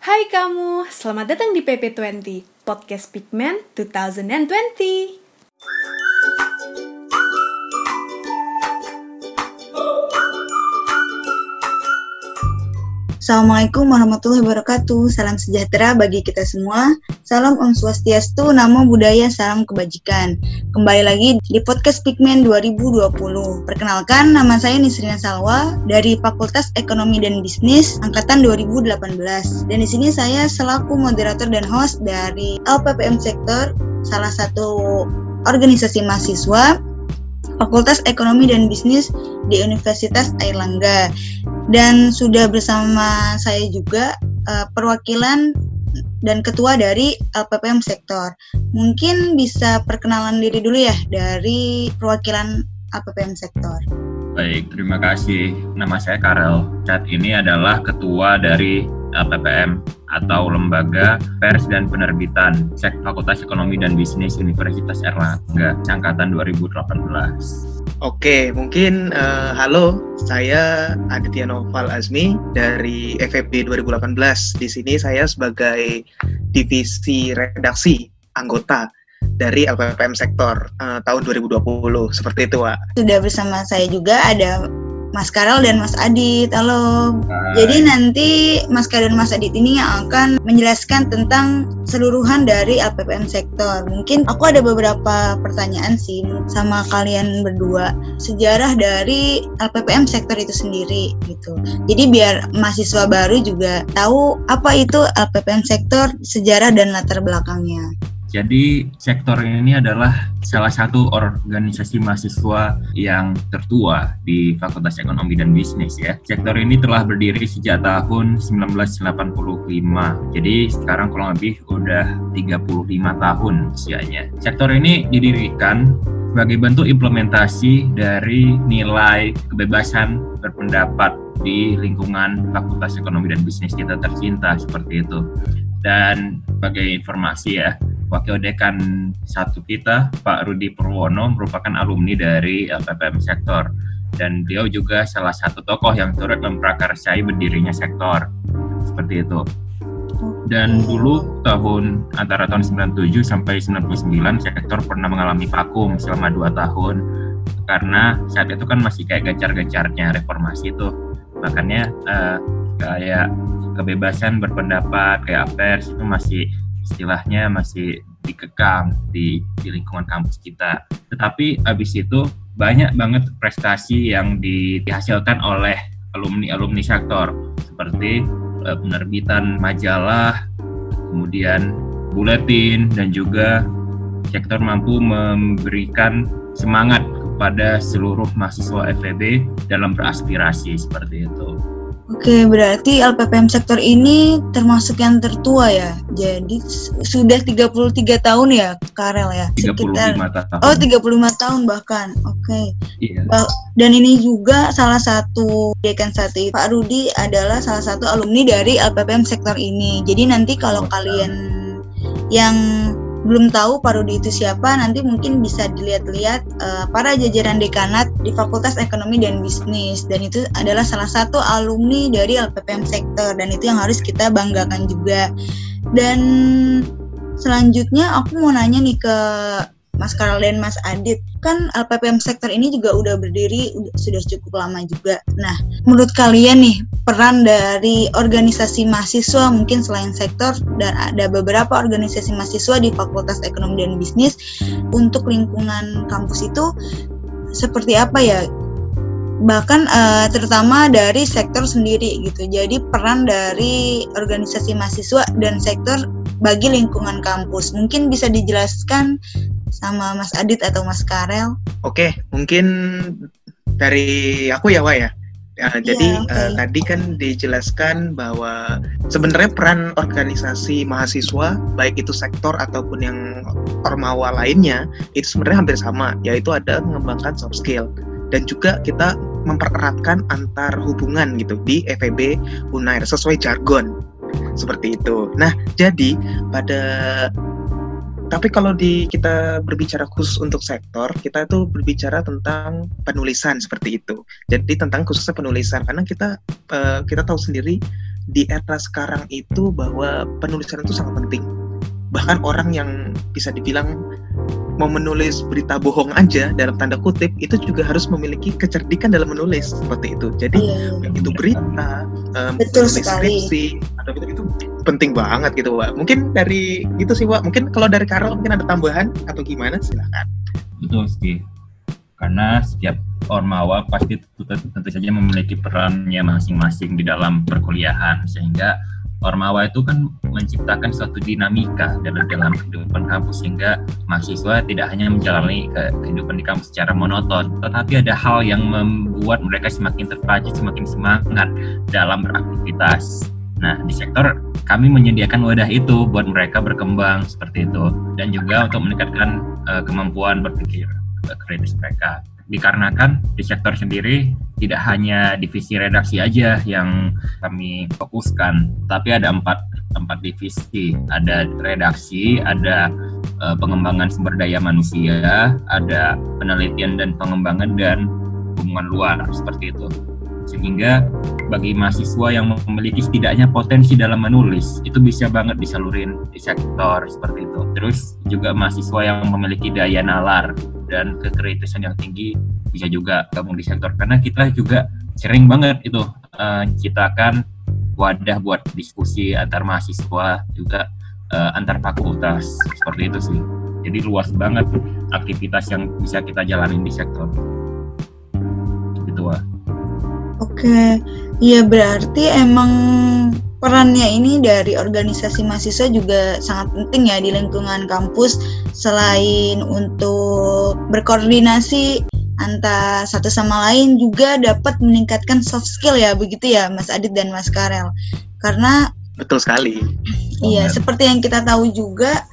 Hai kamu, selamat datang di PP20, Podcast Pigment 2020. Assalamualaikum warahmatullahi wabarakatuh. Salam sejahtera bagi kita semua. Salam Om Swastiastu, Namo Buddhaya, Salam Kebajikan. Kembali lagi di podcast Pigment 2020. Perkenalkan, nama saya Nisrina Salwa dari Fakultas Ekonomi dan Bisnis angkatan 2018. Dan di sini saya selaku moderator dan host dari LPPM Sektor, salah satu organisasi mahasiswa Fakultas Ekonomi dan Bisnis di Universitas Airlangga. Dan sudah bersama saya juga uh, perwakilan dan ketua dari LPPM sektor. Mungkin bisa perkenalan diri dulu ya dari perwakilan LPPM sektor. Baik, terima kasih. Nama saya Karel. Saat ini adalah ketua dari LPPM atau Lembaga Pers dan Penerbitan Sek Fakultas Ekonomi dan Bisnis Universitas Erlangga angkatan 2018. Oke, mungkin uh, halo, saya Aditya Noval Azmi dari FFB 2018. Di sini saya sebagai divisi redaksi anggota dari LPPM sektor uh, tahun 2020 seperti itu, Pak. Sudah bersama saya juga ada Mas Karel dan Mas Adit. Halo. Hai. Jadi nanti Mas Karel dan Mas Adit ini yang akan menjelaskan tentang seluruhan dari LPPM sektor. Mungkin aku ada beberapa pertanyaan sih sama kalian berdua. Sejarah dari LPPM sektor itu sendiri gitu. Jadi biar mahasiswa baru juga tahu apa itu LPPM sektor, sejarah dan latar belakangnya. Jadi sektor ini adalah salah satu organisasi mahasiswa yang tertua di Fakultas Ekonomi dan Bisnis ya. Sektor ini telah berdiri sejak tahun 1985. Jadi sekarang kurang lebih udah 35 tahun usianya. Sektor ini didirikan sebagai bentuk implementasi dari nilai kebebasan berpendapat di lingkungan Fakultas Ekonomi dan Bisnis kita tercinta seperti itu. Dan sebagai informasi ya, Wakil Dekan satu kita, Pak Rudi Purwono, merupakan alumni dari LPPM Sektor. Dan beliau juga salah satu tokoh yang turut memprakarsai berdirinya sektor. Seperti itu. Dan dulu tahun antara tahun 97 sampai 99 sektor pernah mengalami vakum selama dua tahun karena saat itu kan masih kayak gacar-gacarnya reformasi itu makanya uh, kayak kebebasan berpendapat kayak pers itu masih istilahnya masih dikekang di, di lingkungan kampus kita. Tetapi habis itu banyak banget prestasi yang di, dihasilkan oleh alumni-alumni sektor seperti uh, penerbitan majalah, kemudian buletin dan juga sektor mampu memberikan semangat kepada seluruh mahasiswa FEB dalam beraspirasi seperti itu. Oke, berarti LPPM sektor ini termasuk yang tertua ya. Jadi sudah 33 tahun ya, Karel ya. 35 Sekitar, tahun. Oh, 35 tahun bahkan. Oke. Iya. Dan ini juga salah satu dekan satu Pak Rudi adalah salah satu alumni dari LPPM sektor ini. Jadi nanti kalau oh, kalian yang belum tahu Parodi itu siapa, nanti mungkin bisa dilihat-lihat uh, para jajaran dekanat di Fakultas Ekonomi dan Bisnis dan itu adalah salah satu alumni dari LPPM sektor dan itu yang harus kita banggakan juga. Dan selanjutnya aku mau nanya nih ke Mas Karel dan Mas Adit kan LPPM sektor ini juga udah berdiri udah, sudah cukup lama juga. Nah, menurut kalian nih peran dari organisasi mahasiswa mungkin selain sektor dan ada beberapa organisasi mahasiswa di Fakultas Ekonomi dan Bisnis untuk lingkungan kampus itu seperti apa ya? bahkan uh, terutama dari sektor sendiri gitu. Jadi peran dari organisasi mahasiswa dan sektor bagi lingkungan kampus mungkin bisa dijelaskan sama Mas Adit atau Mas Karel? Oke, mungkin dari aku ya, Wak ya. Uh, ya, jadi okay. uh, tadi kan dijelaskan bahwa sebenarnya peran organisasi mahasiswa baik itu sektor ataupun yang ormawa lainnya itu sebenarnya hampir sama yaitu ada mengembangkan soft skill dan juga kita mempereratkan antar hubungan gitu di FEB Unair sesuai jargon seperti itu. Nah, jadi pada tapi kalau di kita berbicara khusus untuk sektor, kita itu berbicara tentang penulisan seperti itu. Jadi tentang khususnya penulisan karena kita uh, kita tahu sendiri di era sekarang itu bahwa penulisan itu sangat penting. Bahkan orang yang bisa dibilang mau menulis berita bohong aja dalam tanda kutip itu juga harus memiliki kecerdikan dalam menulis seperti itu. Jadi yeah. Iya. itu berita, um, Betul sekali. skripsi atau itu, itu penting banget gitu, Pak. Mungkin dari itu sih, Pak. Mungkin kalau dari Karel mungkin ada tambahan atau gimana silahkan. Betul sih. Karena setiap ormawa pasti tentu, tentu saja memiliki perannya masing-masing di dalam perkuliahan sehingga Ormawa itu kan menciptakan suatu dinamika dalam dalam kehidupan kampus sehingga mahasiswa tidak hanya menjalani ke, kehidupan di kampus secara monoton, tetapi ada hal yang membuat mereka semakin terpacu, semakin semangat dalam beraktivitas. Nah, di sektor kami menyediakan wadah itu buat mereka berkembang seperti itu dan juga untuk meningkatkan uh, kemampuan berpikir uh, kritis mereka dikarenakan di sektor sendiri tidak hanya divisi redaksi aja yang kami fokuskan, tapi ada empat empat divisi, ada redaksi, ada uh, pengembangan sumber daya manusia, ada penelitian dan pengembangan dan hubungan luar seperti itu. Sehingga bagi mahasiswa yang memiliki setidaknya potensi dalam menulis itu bisa banget disalurin di sektor seperti itu. Terus juga mahasiswa yang memiliki daya nalar dan kekritisan yang tinggi bisa juga gabung di sektor. Karena kita juga sering banget itu uh, wadah buat diskusi antar mahasiswa juga uh, antar fakultas. Seperti itu sih. Jadi luas banget aktivitas yang bisa kita jalani di sektor oke. Iya berarti emang perannya ini dari organisasi mahasiswa juga sangat penting ya di lingkungan kampus selain untuk berkoordinasi antar satu sama lain juga dapat meningkatkan soft skill ya begitu ya Mas Adit dan Mas Karel. Karena betul sekali. Iya seperti yang kita tahu juga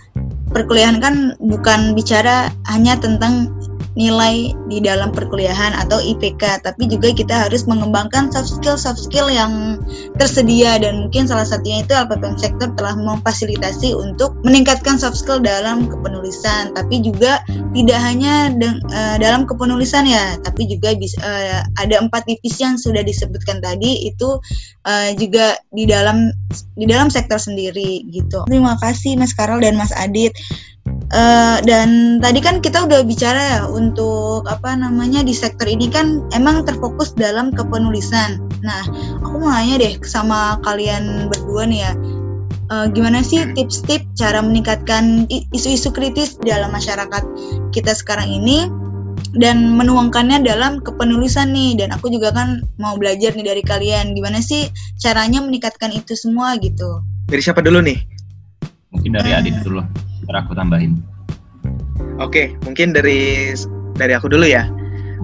perkuliahan kan bukan bicara hanya tentang nilai di dalam perkuliahan atau IPK, tapi juga kita harus mengembangkan soft skill soft skill yang tersedia dan mungkin salah satunya itu LPPM sektor telah memfasilitasi untuk meningkatkan soft skill dalam kepenulisan, tapi juga tidak hanya uh, dalam kepenulisan ya, tapi juga bisa, uh, ada empat divisi yang sudah disebutkan tadi itu uh, juga di dalam di dalam sektor sendiri gitu. Terima kasih Mas Karol dan Mas Adit. Uh, dan tadi kan kita udah bicara ya untuk apa namanya di sektor ini kan emang terfokus dalam kepenulisan. Nah, aku mau nanya deh sama kalian berdua nih ya, uh, gimana sih tips-tips cara meningkatkan isu-isu kritis dalam masyarakat kita sekarang ini dan menuangkannya dalam kepenulisan nih. Dan aku juga kan mau belajar nih dari kalian, gimana sih caranya meningkatkan itu semua gitu. Dari siapa dulu nih? Mungkin dari uh, Adit dulu ntar aku tambahin. Oke okay, mungkin dari dari aku dulu ya.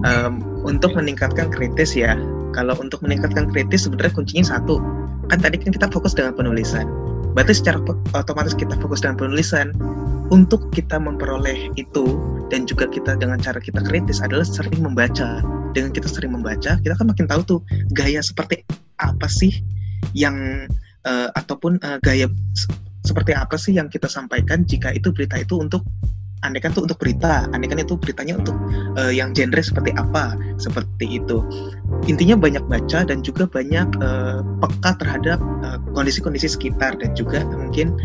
Um, untuk meningkatkan kritis ya kalau untuk meningkatkan kritis sebenarnya kuncinya satu. Kan tadi kan kita fokus dengan penulisan. Berarti secara otomatis kita fokus dengan penulisan. Untuk kita memperoleh itu dan juga kita dengan cara kita kritis adalah sering membaca. Dengan kita sering membaca kita kan makin tahu tuh gaya seperti apa sih yang uh, ataupun uh, gaya seperti apa sih yang kita sampaikan jika itu berita itu untuk andekan tuh untuk berita, andekan itu beritanya untuk uh, yang genre seperti apa, seperti itu. Intinya banyak baca dan juga banyak uh, peka terhadap uh, kondisi-kondisi sekitar dan juga mungkin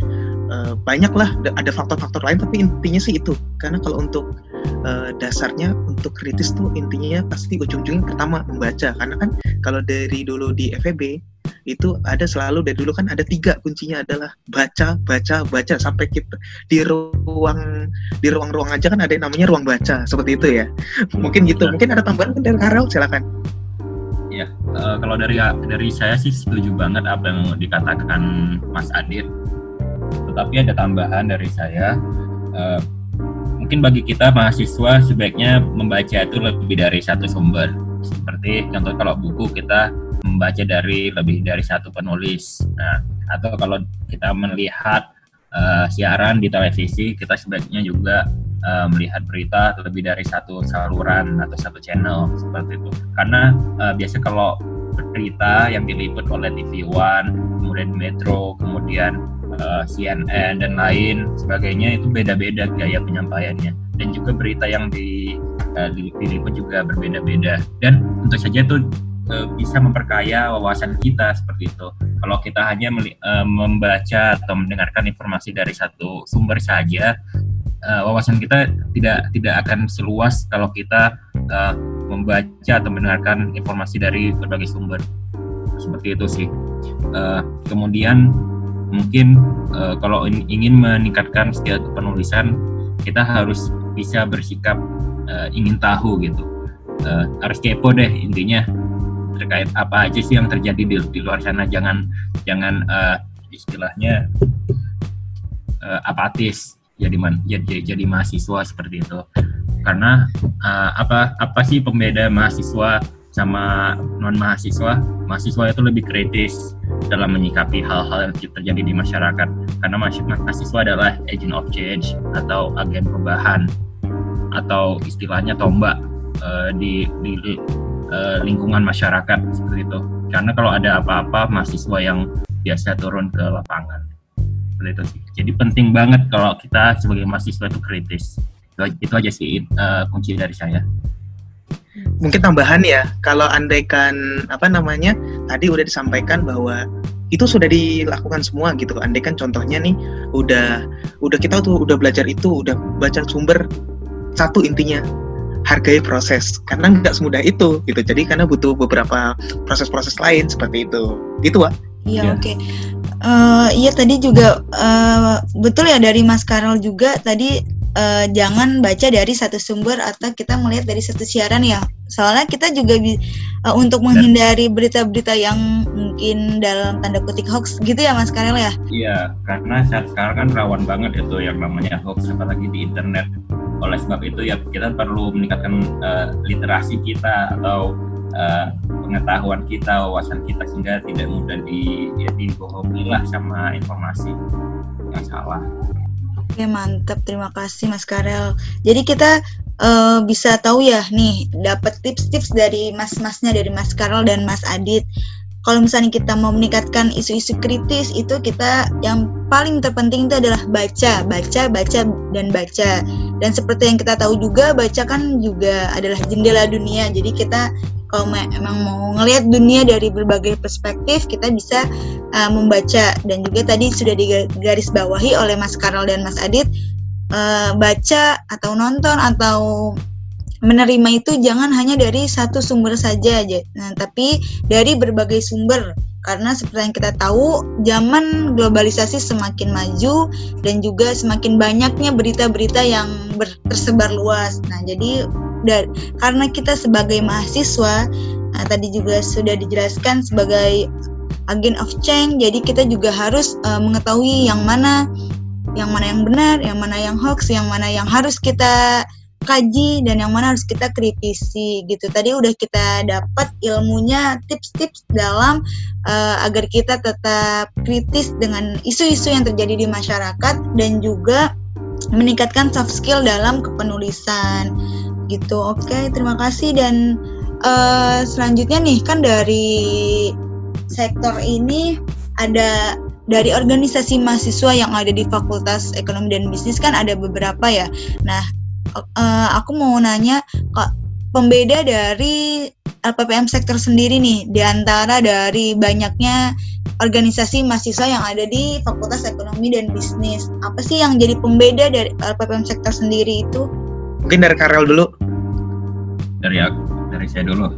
uh, banyak lah ada faktor-faktor lain tapi intinya sih itu karena kalau untuk uh, dasarnya untuk kritis tuh intinya pasti ujung-ujungnya pertama membaca karena kan kalau dari dulu di FEB itu ada selalu dari dulu kan ada tiga kuncinya adalah baca baca baca sampai kita di ruang di ruang-ruang aja kan ada yang namanya ruang baca seperti itu ya. Mungkin gitu mungkin ada tambahan dari Karel silakan. Ya uh, kalau dari dari saya sih setuju banget apa yang dikatakan Mas Adit. Tetapi ada tambahan dari saya uh, mungkin bagi kita mahasiswa sebaiknya membaca itu lebih dari satu sumber. Seperti contoh kalau buku kita membaca dari lebih dari satu penulis. Nah, atau kalau kita melihat uh, siaran di televisi, kita sebaiknya juga uh, melihat berita lebih dari satu saluran atau satu channel seperti itu. Karena uh, biasa kalau berita yang diliput oleh TV One, kemudian Metro, kemudian uh, CNN dan lain sebagainya itu beda-beda gaya penyampaiannya dan juga berita yang di uh, diliput juga berbeda-beda dan tentu saja itu uh, bisa memperkaya wawasan kita seperti itu. Kalau kita hanya uh, membaca atau mendengarkan informasi dari satu sumber saja, uh, wawasan kita tidak tidak akan seluas kalau kita membaca atau mendengarkan informasi dari berbagai sumber. Seperti itu sih. Kemudian mungkin kalau ingin meningkatkan skill penulisan, kita harus bisa bersikap ingin tahu gitu uh, harus kepo deh intinya terkait apa aja sih yang terjadi di, di luar sana? Jangan jangan uh, istilahnya uh, apatis jadi man, jadi jadi mahasiswa seperti itu. Karena uh, apa apa sih pembeda mahasiswa sama non mahasiswa mahasiswa itu lebih kritis dalam menyikapi hal-hal yang terjadi di masyarakat. Karena mahasiswa adalah agent of change atau agen perubahan atau istilahnya tombak uh, di, di uh, lingkungan masyarakat seperti itu. Karena kalau ada apa-apa mahasiswa yang biasa turun ke lapangan seperti itu sih. Jadi penting banget kalau kita sebagai mahasiswa itu kritis. Itu, itu aja sih uh, kunci dari saya. Mungkin tambahan ya, kalau andaikan apa namanya tadi udah disampaikan bahwa itu sudah dilakukan semua gitu. Andaikan contohnya nih udah udah kita tuh udah belajar itu, udah baca sumber satu intinya hargai proses karena nggak semudah itu gitu. Jadi karena butuh beberapa proses-proses lain seperti itu. Gitu Wak. Iya ya. oke. Okay. uh, eh, iya tadi juga uh, betul ya dari Mas Karel juga tadi uh, jangan baca dari satu sumber atau kita melihat dari satu siaran ya. Soalnya kita juga uh, untuk menghindari berita-berita yang mungkin dalam tanda kutip hoax gitu ya Mas Karel ya? Iya karena saat sekarang kan rawan banget itu yang namanya hoax apalagi di internet oleh sebab itu ya kita perlu meningkatkan uh, literasi kita atau uh, pengetahuan kita, wawasan kita sehingga tidak mudah di ya, dibohongi lah sama informasi yang salah. Oke mantap, terima kasih Mas Karel. Jadi kita uh, bisa tahu ya nih dapat tips-tips dari mas-masnya dari Mas Karel dan Mas Adit kalau misalnya kita mau meningkatkan isu-isu kritis itu kita yang paling terpenting itu adalah baca, baca, baca dan baca. Dan seperti yang kita tahu juga baca kan juga adalah jendela dunia. Jadi kita kalau memang mau ngelihat dunia dari berbagai perspektif kita bisa uh, membaca dan juga tadi sudah digaris bawahi oleh Mas Karel dan Mas Adit uh, baca atau nonton atau menerima itu jangan hanya dari satu sumber saja aja, nah, tapi dari berbagai sumber karena seperti yang kita tahu zaman globalisasi semakin maju dan juga semakin banyaknya berita-berita yang tersebar luas. Nah, jadi dari, karena kita sebagai mahasiswa nah, tadi juga sudah dijelaskan sebagai agen of change, jadi kita juga harus uh, mengetahui yang mana yang mana yang benar, yang mana yang hoax, yang mana yang harus kita kaji dan yang mana harus kita kritisi gitu. Tadi udah kita dapat ilmunya, tips-tips dalam uh, agar kita tetap kritis dengan isu-isu yang terjadi di masyarakat dan juga meningkatkan soft skill dalam kepenulisan gitu. Oke, terima kasih dan uh, selanjutnya nih kan dari sektor ini ada dari organisasi mahasiswa yang ada di Fakultas Ekonomi dan Bisnis kan ada beberapa ya. Nah, uh, aku mau nanya kok pembeda dari LPPM sektor sendiri nih di antara dari banyaknya organisasi mahasiswa yang ada di Fakultas Ekonomi dan Bisnis. Apa sih yang jadi pembeda dari LPPM sektor sendiri itu? Mungkin dari Karel dulu. Dari aku, dari saya dulu.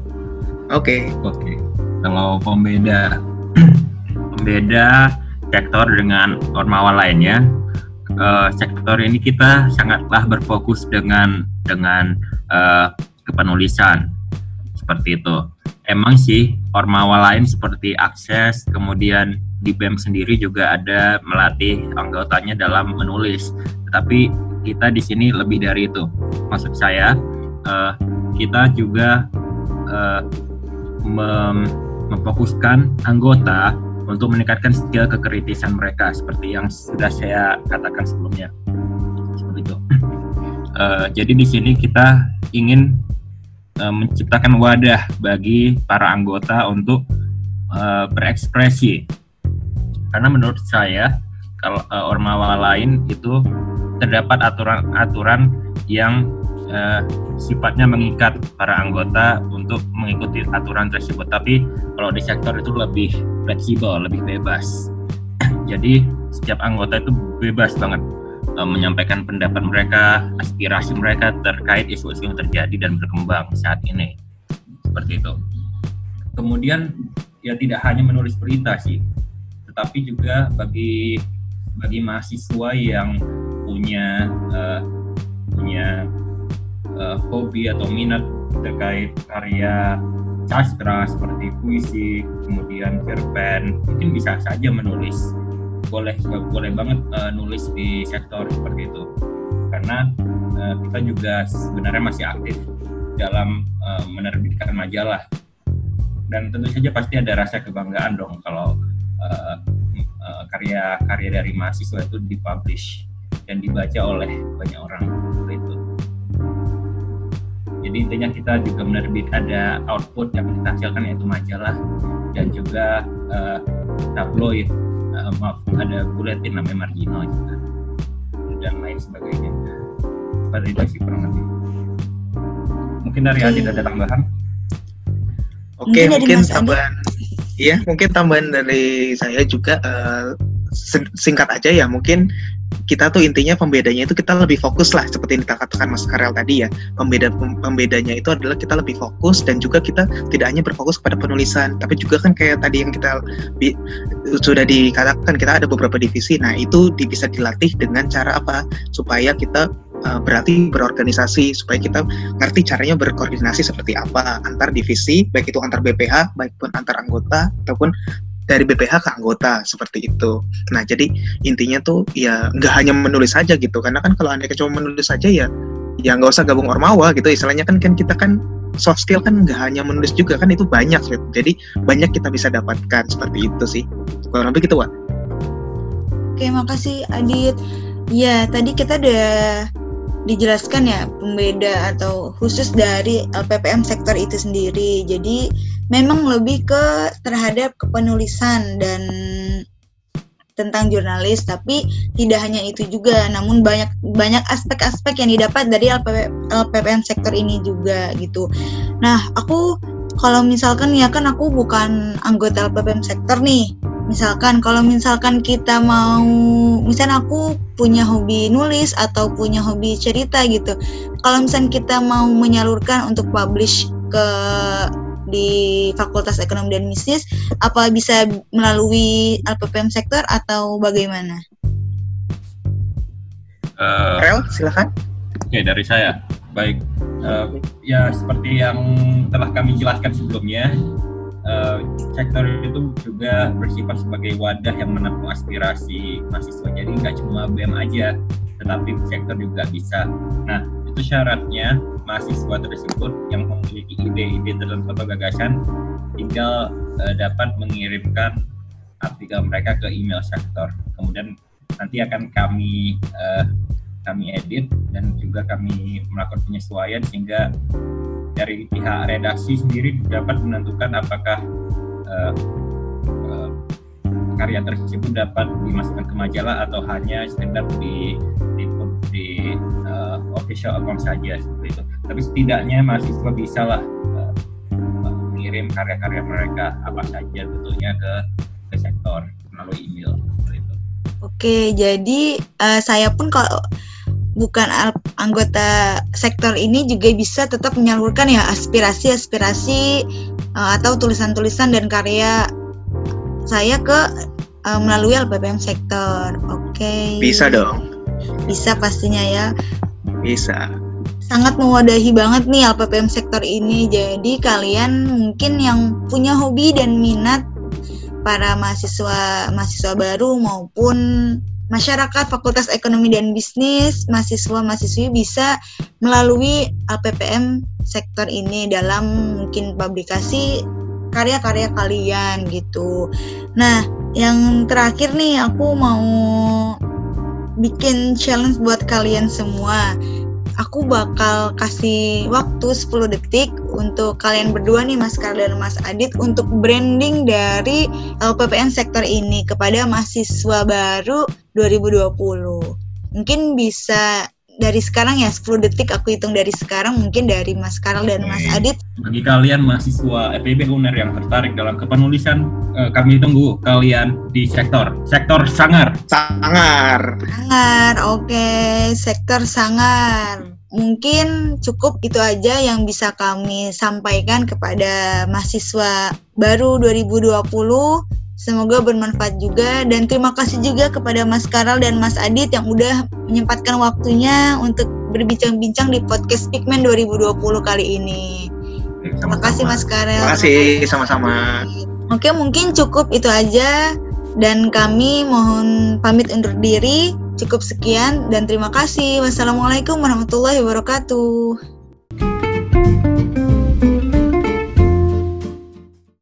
Oke. Okay. Oke. Okay. Kalau pembeda pembeda sektor dengan ormawa lainnya uh, sektor ini kita sangatlah berfokus dengan dengan uh, kepenulisan seperti itu. Emang sih ormawa lain seperti akses, kemudian di BEM sendiri juga ada melatih anggotanya dalam menulis. Tetapi kita di sini lebih dari itu. Maksud saya uh, kita juga uh, mem memfokuskan anggota untuk meningkatkan skill kekritisan mereka seperti yang sudah saya katakan sebelumnya. Seperti itu. Uh, jadi di sini kita ingin uh, menciptakan wadah bagi para anggota untuk uh, berekspresi. Karena menurut saya kalau uh, ormawa lain itu terdapat aturan-aturan yang uh, sifatnya mengikat para anggota untuk mengikuti aturan tersebut. Tapi kalau di sektor itu lebih fleksibel, lebih bebas. Jadi setiap anggota itu bebas banget uh, menyampaikan pendapat mereka, aspirasi mereka terkait isu-isu yang terjadi dan berkembang saat ini. Seperti itu. Kemudian ya tidak hanya menulis berita sih, tetapi juga bagi bagi mahasiswa yang punya uh, punya uh, hobi atau minat terkait karya sastra seperti puisi, kemudian cerpen, mungkin bisa saja menulis. Boleh boleh banget uh, nulis di sektor seperti itu. Karena uh, kita juga sebenarnya masih aktif dalam uh, menerbitkan majalah. Dan tentu saja pasti ada rasa kebanggaan dong kalau karya-karya uh, dari mahasiswa itu dipublish dan dibaca oleh banyak orang. Jadi intinya kita juga menerbit ada output yang kita hasilkan yaitu majalah dan juga uh, tabloid, uh, maaf ada buletin namanya marginal juga dan lain sebagainya. Seperti itu sih kurang lebih. Mungkin dari Adit ada tambahan? Oke, mungkin, mungkin tambahan. Iya, mungkin tambahan dari saya juga uh, singkat aja ya. Mungkin kita tuh intinya pembedanya itu kita lebih fokus lah seperti yang dikatakan Mas Karel tadi ya. Pembeda pembedanya itu adalah kita lebih fokus dan juga kita tidak hanya berfokus pada penulisan tapi juga kan kayak tadi yang kita sudah dikatakan kita ada beberapa divisi. Nah itu bisa dilatih dengan cara apa? Supaya kita uh, berarti berorganisasi supaya kita ngerti caranya berkoordinasi seperti apa antar divisi baik itu antar BPH baik antar anggota ataupun dari BPH ke anggota seperti itu. Nah jadi intinya tuh ya nggak hanya menulis saja gitu karena kan kalau anda cuma menulis saja ya ya nggak usah gabung ormawa gitu istilahnya kan kan kita kan soft skill kan nggak hanya menulis juga kan itu banyak gitu. Jadi banyak kita bisa dapatkan seperti itu sih. Kurang lebih gitu, Wak. Oke, makasih Adit. Ya, tadi kita udah dijelaskan ya pembeda atau khusus dari LPPM sektor itu sendiri. Jadi memang lebih ke terhadap kepenulisan dan tentang jurnalis tapi tidak hanya itu juga namun banyak banyak aspek-aspek yang didapat dari LPP, LPPM sektor ini juga gitu. Nah, aku kalau misalkan ya kan aku bukan anggota LPPM sektor nih. Misalkan kalau misalkan kita mau misalnya aku punya hobi nulis atau punya hobi cerita gitu. Kalau misalnya kita mau menyalurkan untuk publish ke di Fakultas Ekonomi dan Bisnis apa bisa melalui LPPM sektor atau bagaimana? Uh, Rel, silakan. Oke, okay, dari saya. Baik, uh, ya seperti yang telah kami jelaskan sebelumnya, uh, sektor itu juga bersifat sebagai wadah yang menampung aspirasi mahasiswa. Jadi nggak cuma BEM aja, tetapi sektor juga bisa. Nah, itu syaratnya mahasiswa tersebut yang memiliki ide-ide tertentu atau gagasan tinggal uh, dapat mengirimkan artikel mereka ke email sektor. Kemudian nanti akan kami uh, kami edit dan juga kami melakukan penyesuaian sehingga dari pihak redaksi sendiri dapat menentukan apakah uh, karya tersebut dapat dimasukkan ke majalah atau hanya sekedar di di, di uh, official account saja seperti itu. Tapi setidaknya mahasiswa bisa lah uh, mengirim karya-karya mereka apa saja tentunya ke ke sektor melalui email. Oke, jadi uh, saya pun kalau bukan anggota sektor ini juga bisa tetap menyalurkan ya aspirasi-aspirasi uh, atau tulisan-tulisan dan karya saya ke uh, melalui LPPM sektor. Oke. Okay. Bisa dong. Bisa pastinya ya. Bisa. Sangat mewadahi banget nih LPPM sektor ini. Jadi kalian mungkin yang punya hobi dan minat para mahasiswa mahasiswa baru maupun masyarakat Fakultas Ekonomi dan Bisnis, mahasiswa-mahasiswi bisa melalui LPPM sektor ini dalam mungkin publikasi karya-karya kalian gitu. Nah, yang terakhir nih aku mau bikin challenge buat kalian semua. Aku bakal kasih waktu 10 detik untuk kalian berdua nih Mas Karl dan Mas Adit untuk branding dari LPPN sektor ini kepada mahasiswa baru 2020. Mungkin bisa dari sekarang ya 10 detik aku hitung dari sekarang mungkin dari Mas Karel dan Mas. Adit Bagi kalian mahasiswa FIB UNER yang tertarik dalam kepenulisan, eh, kami tunggu kalian di sektor sektor sangar. Sangar. sangar oke sektor sangar mungkin cukup itu aja yang bisa kami sampaikan kepada mahasiswa baru 2020 Semoga bermanfaat juga dan terima kasih juga kepada Mas Karel dan Mas Adit yang udah menyempatkan waktunya untuk berbincang-bincang di podcast Pigment 2020 kali ini. Terima kasih Mas Karel. Terima kasih, sama-sama. Oke, mungkin cukup itu aja dan kami mohon pamit undur diri. Cukup sekian dan terima kasih. Wassalamualaikum warahmatullahi wabarakatuh.